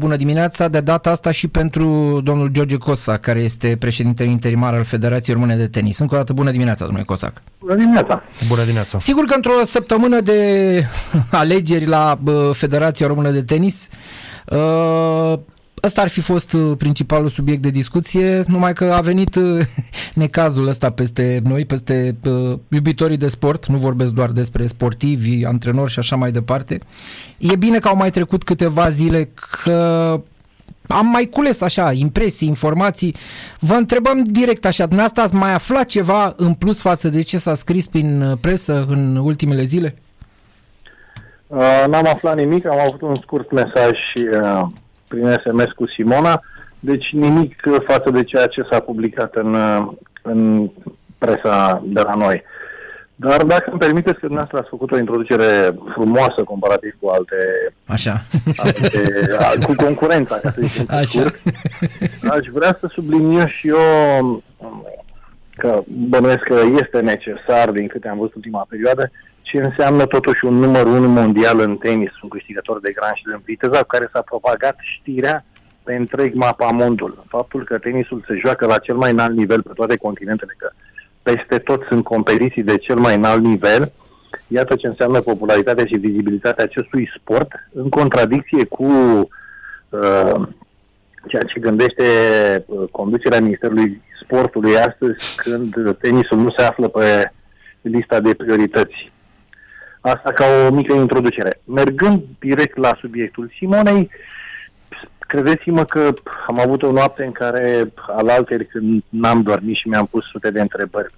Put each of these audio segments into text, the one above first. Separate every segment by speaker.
Speaker 1: Bună dimineața, de data asta și pentru domnul George Cosac, care este președintele interimar al Federației Române de Tenis. Încă o dată bună dimineața, domnule Cosac.
Speaker 2: Bună dimineața.
Speaker 3: Bună dimineața.
Speaker 1: Sigur că într-o săptămână de alegeri la Federația Română de Tenis, ă, ăsta ar fi fost uh, principalul subiect de discuție, numai că a venit uh, necazul ăsta peste noi, peste uh, iubitorii de sport, nu vorbesc doar despre sportivi, antrenori și așa mai departe. E bine că au mai trecut câteva zile că am mai cules așa impresii, informații. Vă întrebăm direct așa, dumneavoastră ați mai aflat ceva în plus față de ce s-a scris prin uh, presă în ultimele zile?
Speaker 2: Uh, n-am aflat nimic, am avut un scurt mesaj și uh, prin SMS cu Simona, deci nimic față de ceea ce s-a publicat în, în presa de la noi. Dar dacă îmi permiteți că dumneavoastră ați făcut o introducere frumoasă comparativ cu alte...
Speaker 1: Așa.
Speaker 2: alte cu concurența, ca să zicem. Așa. Scurt, aș vrea să subliniez și eu că bănuiesc că este necesar, din câte am văzut ultima perioadă, ce înseamnă totuși un număr 1 mondial în tenis, un câștigător de Grand Slam viteza cu care s-a propagat știrea pe întreg mapa mondul. Faptul că tenisul se joacă la cel mai înalt nivel pe toate continentele, că peste tot sunt competiții de cel mai înalt nivel, iată ce înseamnă popularitatea și vizibilitatea acestui sport, în contradicție cu uh, ceea ce gândește uh, conducerea Ministerului Sportului astăzi, când tenisul nu se află pe lista de priorități. Asta ca o mică introducere. Mergând direct la subiectul Simonei, credeți-mă că am avut o noapte în care, al alteri, când n-am dormit și mi-am pus sute de întrebări.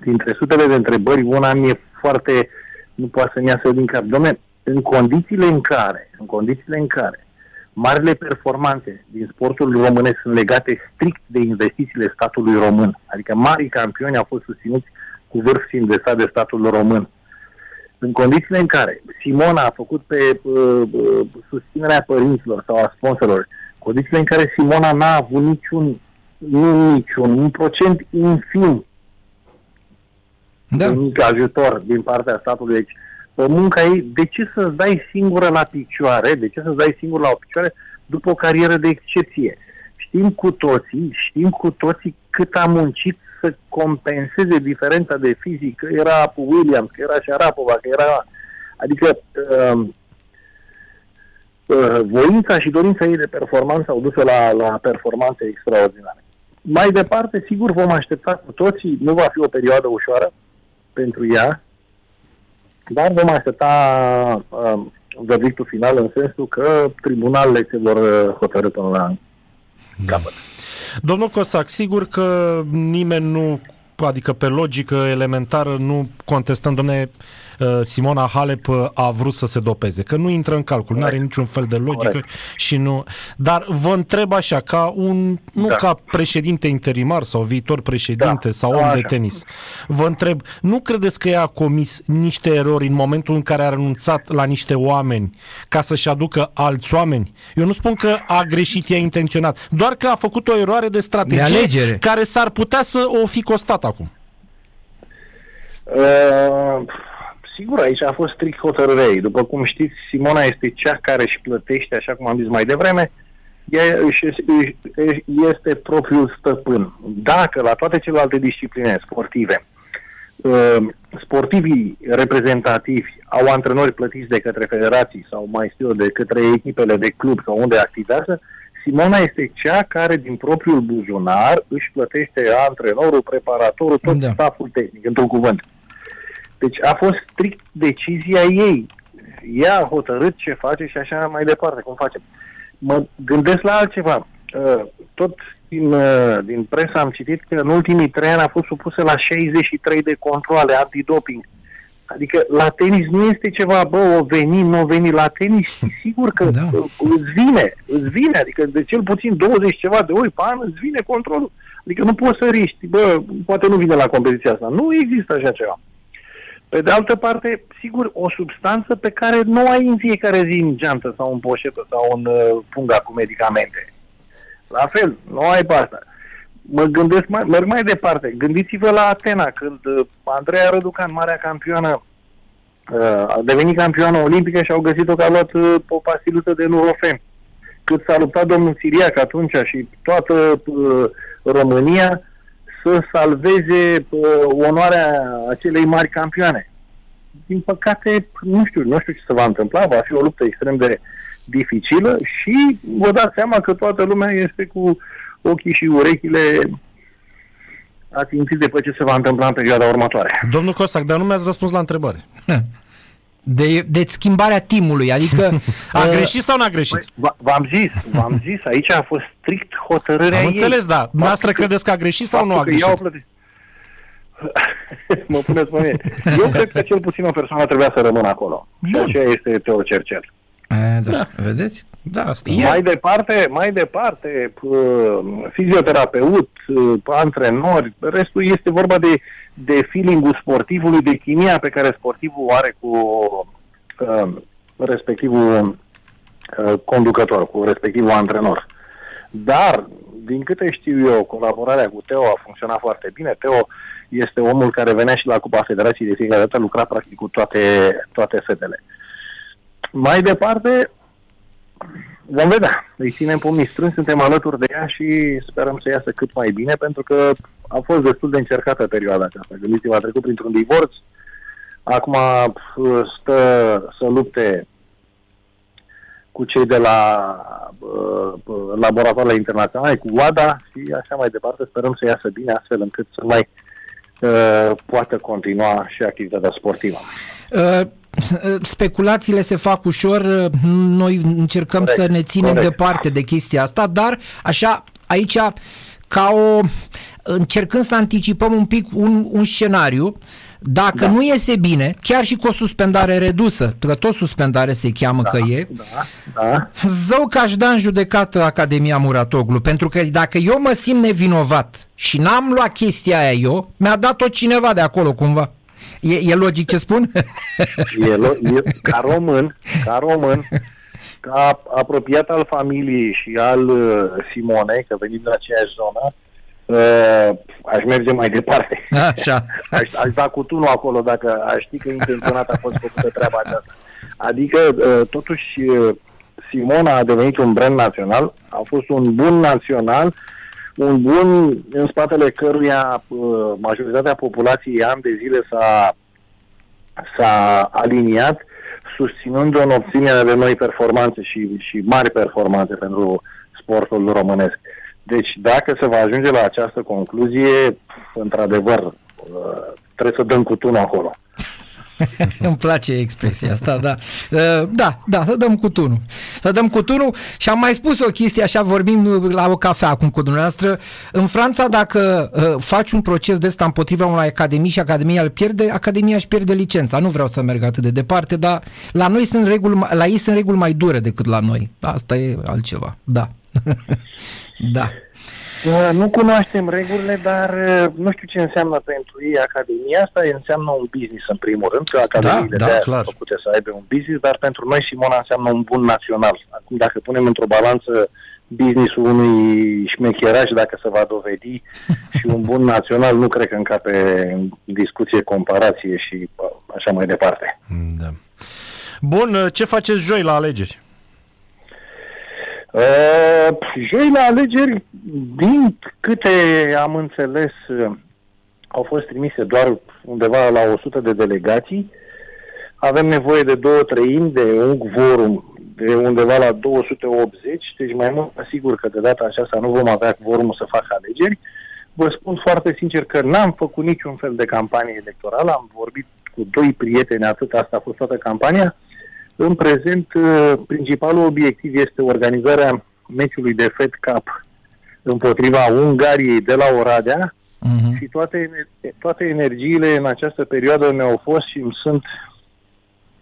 Speaker 2: Dintre sutele de întrebări, una mi-e foarte, nu poate să-mi iasă din cap. Dom'le, în condițiile în care, în condițiile în care marile performanțe din sportul românesc sunt legate strict de investițiile statului român, adică mari campioni au fost susținuți cu vârf de de statul român în condițiile în care Simona a făcut pe uh, uh, susținerea părinților sau a sponsorilor, condițiile în care Simona n-a avut niciun, nu niciun, un procent infim da. un mic ajutor din partea statului. Deci, pe munca ei, de ce să-ți dai singură la picioare, de ce să-ți dai singur la o picioare după o carieră de excepție? Știm cu toții, știm cu toții cât a muncit să compenseze diferența de fizic, că era Williams, că era Șarapova, că era... Adică uh, uh, voința și dorința ei de performanță au dus la, la performanțe extraordinare. Mai departe, sigur, vom aștepta cu toții, nu va fi o perioadă ușoară pentru ea, dar vom aștepta uh, verdictul final în sensul că tribunalele se vor uh, hotărâ până la capăt.
Speaker 3: Domnul Cosac, sigur că nimeni nu adică pe logică elementară nu contestăm, domne, Uh, Simona Halep uh, a vrut să se dopeze, că nu intră în calcul, nu are niciun fel de logică Corect. și nu... Dar vă întreb așa, ca un, nu da. ca președinte interimar sau viitor președinte da. sau om așa. de tenis, vă întreb, nu credeți că ea a comis niște erori în momentul în care a renunțat la niște oameni ca să-și aducă alți oameni? Eu nu spun că a greșit ea intenționat, doar că a făcut o eroare de strategie
Speaker 1: de
Speaker 3: care s-ar putea să o fi costat acum.
Speaker 2: Uh Sigur, aici a fost strict hotărârea ei. După cum știți, Simona este cea care își plătește, așa cum am zis mai devreme, ea este propriul stăpân. Dacă la toate celelalte discipline sportive, uh, sportivii reprezentativi au antrenori plătiți de către federații sau mai știu de către echipele de club sau unde activează, Simona este cea care din propriul buzunar își plătește antrenorul, preparatorul, tot da. staful tehnic, într-un cuvânt. Deci a fost strict decizia ei. Ea a hotărât ce face și așa mai departe, cum facem. Mă gândesc la altceva. Uh, tot din, uh, din presă am citit că în ultimii trei ani a fost supusă la 63 de controle antidoping. Adică la tenis nu este ceva, bă, o veni, nu o veni. La tenis, sigur că da. îți vine, îți vine, adică de cel puțin 20 ceva de ori pe an îți vine controlul. Adică nu poți să riști, bă, poate nu vine la competiția asta. Nu există așa ceva. Pe de altă parte, sigur, o substanță pe care nu ai în fiecare zi în geantă sau în poșetă sau în uh, punga cu medicamente. La fel, nu ai pe asta. Mă gândesc, mai, merg mai departe. Gândiți-vă la Atena, când uh, Andreea Răducan, marea campioană, uh, a devenit campioană olimpică și au găsit-o că a luat uh, o pastiluță de nurofen. cât s-a luptat domnul Siriac atunci și toată uh, România să salveze uh, onoarea acelei mari campioane. Din păcate, nu știu, nu știu ce se va întâmpla, va fi o luptă extrem de dificilă și vă dați seama că toată lumea este cu ochii și urechile atințiți de pe ce se va întâmpla în perioada următoare.
Speaker 3: Domnul Cosac, dar nu mi-ați răspuns la întrebare.
Speaker 1: De, de schimbarea timului, adică...
Speaker 3: a greșit sau n-a greșit?
Speaker 2: Păi, v-am zis, v-am zis, aici a fost strict hotărârea
Speaker 3: Am
Speaker 2: ei.
Speaker 3: înțeles, da. Noastră credeți că a greșit sau nu a greșit?
Speaker 2: mă puneți pe mine. Eu cred că cel puțin o persoană trebuia să rămână acolo. Și aceea este Teo Cercel.
Speaker 1: A, da. da. Vedeți?
Speaker 3: Da, asta.
Speaker 2: Mai departe, mai departe, fizioterapeut, antrenori, restul este vorba de, de feeling-ul sportivului, de chimia pe care sportivul o are cu uh, respectivul uh, conducător, cu respectivul antrenor. Dar, din câte știu eu, colaborarea cu Teo a funcționat foarte bine. Teo este omul care venea și la Cupa Federației de fiecare dată, lucra practic cu toate, toate fetele. Mai departe, vom vedea. Îi ținem pumnii strâns, suntem alături de ea și sperăm să iasă cât mai bine, pentru că a fost destul de încercată perioada aceasta. Gândiți-vă, a trecut printr-un divorț, acum stă să lupte cu cei de la uh, laboratoarele internaționale, cu WADA și așa mai departe. Sperăm să iasă bine, astfel încât să mai uh, poată continua și activitatea sportivă.
Speaker 1: Uh speculațiile se fac ușor, noi încercăm corect, să ne ținem corect. departe de chestia asta, dar așa, aici, ca o, încercând să anticipăm un pic un, un scenariu, dacă da. nu iese bine, chiar și cu o suspendare redusă, că tot suspendare se cheamă da, că e, da, da. zău că aș da în judecată Academia Muratoglu, pentru că dacă eu mă simt nevinovat și n-am luat chestia aia eu, mi-a dat-o cineva de acolo cumva. E, e logic ce spun?
Speaker 2: E, lo- e, ca român, ca român, ca apropiat al familiei și al uh, Simonei, că venim din aceeași zonă, uh, aș merge mai departe.
Speaker 1: Așa.
Speaker 2: aș, aș da cu tunul acolo dacă aș ști că intenționat a fost făcută treaba aceasta. Adică, uh, totuși, uh, Simona a devenit un brand național, a fost un bun național un bun în spatele căruia uh, majoritatea populației ani de zile s-a, s-a aliniat, susținând-o în obținerea de noi performanțe și, și mari performanțe pentru sportul românesc. Deci, dacă se va ajunge la această concluzie, într-adevăr, uh, trebuie să dăm cu tunul acolo.
Speaker 1: Îmi place expresia asta, da. Uh, da, da, să dăm cu tunul. Să dăm cu tunul și am mai spus o chestie, așa vorbim la o cafea acum cu dumneavoastră. În Franța, dacă uh, faci un proces de ăsta împotriva unei academii și academia îl pierde, academia își pierde licența. Nu vreau să merg atât de departe, dar la noi sunt reguli, la ei sunt reguli mai dure decât la noi. Asta e altceva. Da. da.
Speaker 2: Uh, nu cunoaștem regulile, dar uh, nu știu ce înseamnă pentru ei Academia asta. Înseamnă un business în primul rând, că Academiile da, da, clar. făcute să aibă un business, dar pentru noi Simona înseamnă un bun național. Acum, dacă punem într-o balanță businessul unui șmecheraj, dacă se va dovedi, și un bun național, nu cred că încape în discuție, comparație și uh, așa mai departe.
Speaker 3: Da. Bun, ce faceți joi la alegeri?
Speaker 2: Uh, joi la alegeri, din câte am înțeles, uh, au fost trimise doar undeva la 100 de delegații. Avem nevoie de două treimi, de un quorum de undeva la 280, deci mai mult asigur că de data aceasta nu vom avea quorum să facă alegeri. Vă spun foarte sincer că n-am făcut niciun fel de campanie electorală, am vorbit cu doi prieteni, atât asta a fost toată campania. În prezent, uh, principalul obiectiv este organizarea meciului de Fed Cup împotriva Ungariei de la Oradea. Uh-huh. și toate, toate energiile în această perioadă mi-au fost și îmi sunt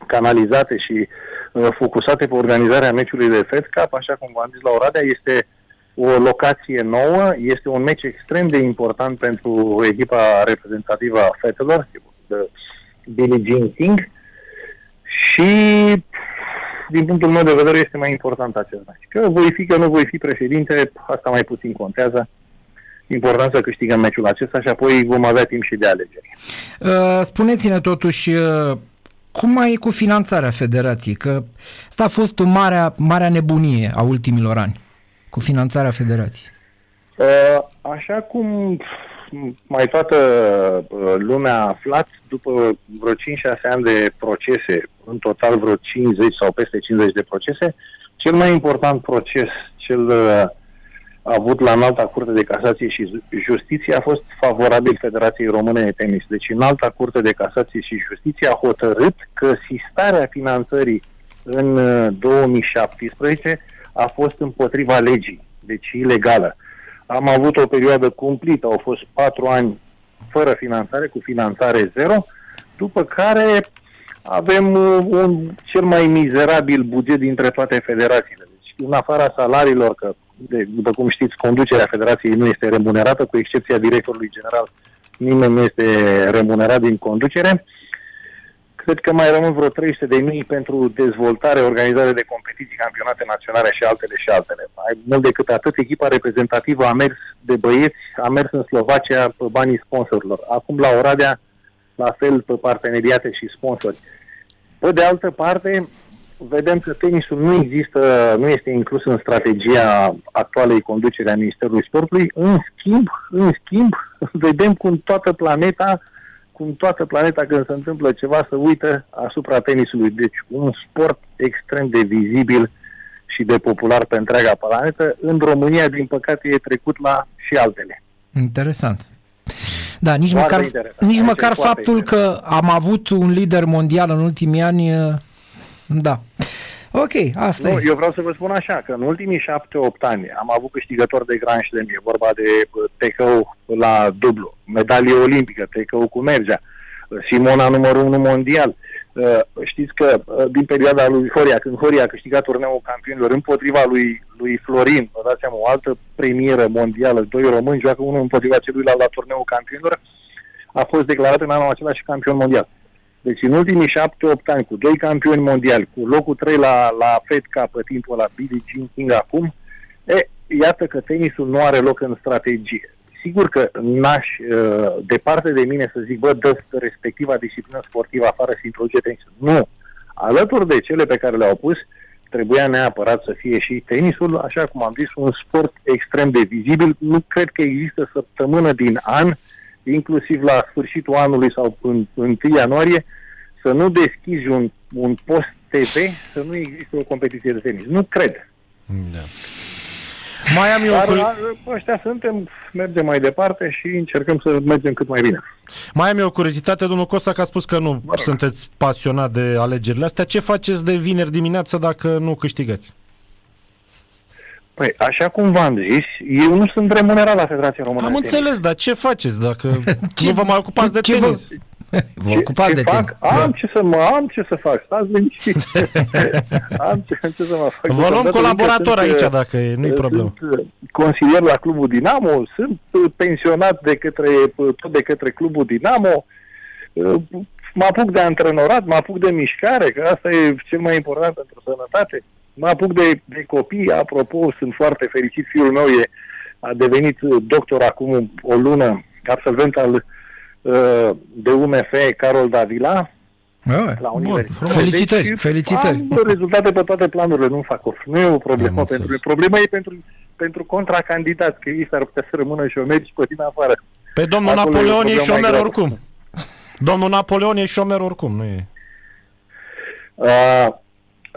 Speaker 2: canalizate și uh, focusate pe organizarea meciului de Fed Cup, așa cum v-am zis la Oradea, este o locație nouă, este un meci extrem de important pentru echipa reprezentativă a fetelor, de Billie Jean King, și din punctul meu de vedere este mai important acest meci. Că voi fi, că nu voi fi președinte, asta mai puțin contează. Important să câștigăm meciul acesta și apoi vom avea timp și de alegeri.
Speaker 1: Uh, spuneți-ne totuși, uh, cum mai e cu finanțarea federației? Că asta a fost marea, marea nebunie a ultimilor ani, cu finanțarea federației.
Speaker 2: Uh, așa cum mai toată uh, lumea a aflat, după vreo 5-6 ani de procese, în total vreo 50 sau peste 50 de procese, cel mai important proces, cel uh, avut la înalta curte de casație și justiție a fost favorabil Federației Române de Tenis. Deci înalta curte de casație și justiție a hotărât că sistarea finanțării în 2017 uh, a fost împotriva legii, deci ilegală. Am avut o perioadă cumplită, au fost patru ani fără finanțare, cu finanțare zero, după care avem uh, un cel mai mizerabil buget dintre toate federațiile. Deci, în afara salariilor, că, de, după cum știți, conducerea federației nu este remunerată, cu excepția directorului general, nimeni nu este remunerat din conducere. Cred că mai rămân vreo 300 de mii pentru dezvoltare, organizare de competiții, campionate naționale și altele și altele. Mai mult decât atât, echipa reprezentativă a mers de băieți, a mers în Slovacia pe banii sponsorilor. Acum la Oradea, la fel pe parteneriate și sponsori. Pe de altă parte, vedem că tenisul nu există, nu este inclus în strategia actualei conducere a Ministerului Sportului. În schimb, în schimb, vedem cum toată planeta cum toată planeta când se întâmplă ceva să uită asupra tenisului. Deci un sport extrem de vizibil și de popular pe întreaga planetă. În România, din păcate, e trecut la și altele.
Speaker 1: Interesant. Da, nici foarte măcar, interesant. nici măcar faptul interesant. că am avut un lider mondial în ultimii ani, da. Ok, asta nu, e.
Speaker 2: Eu vreau să vă spun așa, că în ultimii șapte-opt ani am avut câștigători de Grand Slam, e vorba de TKO la dublu, medalie olimpică, TKO cu Mergea, Simona numărul 1 mondial. Uh, știți că uh, din perioada lui Horia, când Horia a câștigat turneul campionilor împotriva lui, lui Florin, vă dați seama, o altă premieră mondială, doi români joacă unul împotriva celuilalt la turneul campionilor, a fost declarat în anul acela și campion mondial. Deci în ultimii șapte-opt ani, cu doi campioni mondiali, cu locul trei la, la Fed Cup pe timpul la Billie Jean King acum, e, iată că tenisul nu are loc în strategie. Sigur că n-aș, uh, departe de mine să zic, bă, dă respectiva disciplină sportivă afară și introduce tenisul. Nu. Alături de cele pe care le-au pus, trebuia neapărat să fie și tenisul, așa cum am zis, un sport extrem de vizibil. Nu cred că există săptămână din an uh, inclusiv la sfârșitul anului sau în, în 1 ianuarie, să nu deschizi un, un post TV, să nu există o competiție de tenis. Nu cred. Da.
Speaker 3: Mai am eu...
Speaker 2: Dar ăștia suntem, mergem mai departe și încercăm să mergem cât mai bine.
Speaker 3: Mai am eu o curiozitate, domnul Costa, că a spus că nu Bă, sunteți pasionat de alegerile astea. Ce faceți de vineri dimineață dacă nu câștigați?
Speaker 2: Păi, așa cum v-am zis, eu nu sunt remunerat la Federația Română
Speaker 3: Am înțeles, dar ce faceți dacă ce, nu vă mai ocupați de ce tenis?
Speaker 1: Vă, vă ocupați ce, de
Speaker 2: fac? Tenis. Am da. ce să mă, am ce să fac, stați liniștit. am ce, ce să mă fac.
Speaker 3: Vă luăm colaborator sunt, aici dacă e, nu-i problemă. Sunt uh,
Speaker 2: consilier la clubul Dinamo, sunt uh, pensionat de către, uh, tot de către clubul Dinamo, mă apuc de antrenorat, mă apuc de mișcare, că asta e cel mai important pentru sănătate mă apuc de, de copii, apropo, sunt foarte fericit, fiul meu e, a devenit doctor acum o lună, absolvent al uh, de UMF Carol Davila,
Speaker 1: Oh, la universitate. Felicitări, deci, felicitări.
Speaker 2: Am rezultate pe toate planurile, nu fac of. Nu e o problemă am pentru Problema e pentru, pentru contracandidați, că ei s-ar putea să rămână șomeri și pe tine afară.
Speaker 3: Pe domnul Acolo Napoleon e șomer oricum. Domnul Napoleon e șomer oricum, nu e?
Speaker 2: Uh,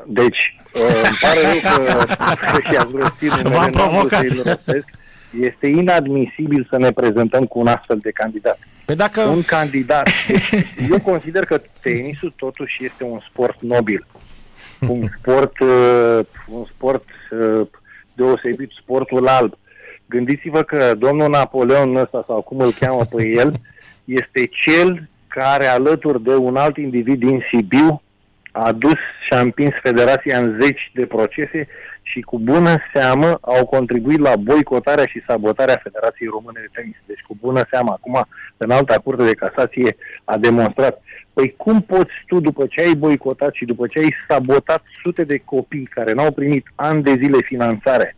Speaker 2: deci, uh, îmi pare rău că i-ați rostit
Speaker 3: V-am provocat.
Speaker 2: Este inadmisibil să ne prezentăm cu un astfel de candidat.
Speaker 3: Pe dacă...
Speaker 2: Un candidat. eu consider că tenisul totuși este un sport nobil. Un sport, uh, un sport uh, deosebit, sportul alb. Gândiți-vă că domnul Napoleon ăsta, sau cum îl cheamă pe el, este cel care alături de un alt individ din Sibiu a dus și a împins federația în zeci de procese și cu bună seamă au contribuit la boicotarea și sabotarea Federației Române de Tenis. Deci cu bună seamă, acum în alta curte de casație a demonstrat. Păi cum poți tu, după ce ai boicotat și după ce ai sabotat sute de copii care n-au primit ani de zile finanțare,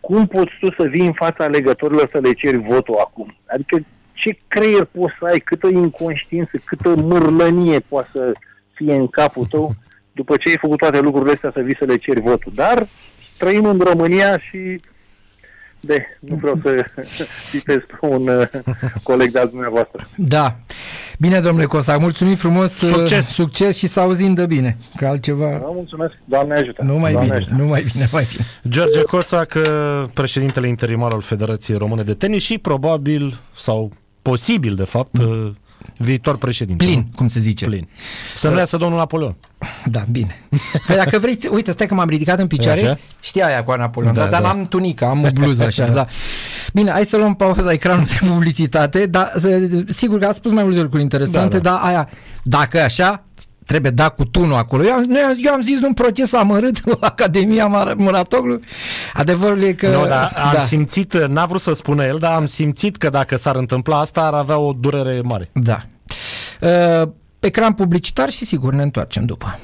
Speaker 2: cum poți tu să vii în fața alegătorilor să le ceri votul acum? Adică ce creier poți să ai, câtă inconștiință, câtă mârlănie poate să fie în capul tău, după ce ai făcut toate lucrurile astea, să vii să le ceri votul. Dar trăim în România și de, nu vreau să citesc pe un uh, coleg de-al dumneavoastră.
Speaker 1: Da. Bine, domnule Cosac, mulțumim frumos. Uh,
Speaker 3: Succes!
Speaker 1: Succes și să auzim de bine. Că altceva...
Speaker 2: Da, mulțumesc. Doamne ajută.
Speaker 1: Nu mai
Speaker 2: Doamne
Speaker 1: bine,
Speaker 2: ajută.
Speaker 1: nu mai bine, mai bine.
Speaker 3: George Cosac, uh, președintele interimar al Federației Române de Tenis și probabil, sau posibil de fapt, uh, viitor președinte.
Speaker 1: Plin,
Speaker 3: nu?
Speaker 1: cum se zice.
Speaker 3: Plin. Să nu iasă domnul Napoleon.
Speaker 1: Da, bine. Păi dacă vreți, uite, stai că m-am ridicat în picioare.
Speaker 3: Așa?
Speaker 1: Știi aia cu Napoleon,
Speaker 3: Da,
Speaker 1: da, dar
Speaker 3: da.
Speaker 1: n-am tunica, am o bluză așa, da. Bine, hai să luăm pauza ecranul de publicitate, dar să- sigur că a spus mai multe lucruri interesante,
Speaker 3: Da, da.
Speaker 1: dar aia, dacă așa, trebuie dat cu tunul acolo. Eu am, noi am- eu am zis un proces amărât cu Academia Mar- Muratoglu. Adevărul e că...
Speaker 3: Nu, dar am
Speaker 1: da.
Speaker 3: simțit, n-a vrut să spună el, dar am simțit că dacă s-ar întâmpla asta, ar avea o durere mare.
Speaker 1: Da. Uh, ecran publicitar și sigur ne întoarcem după.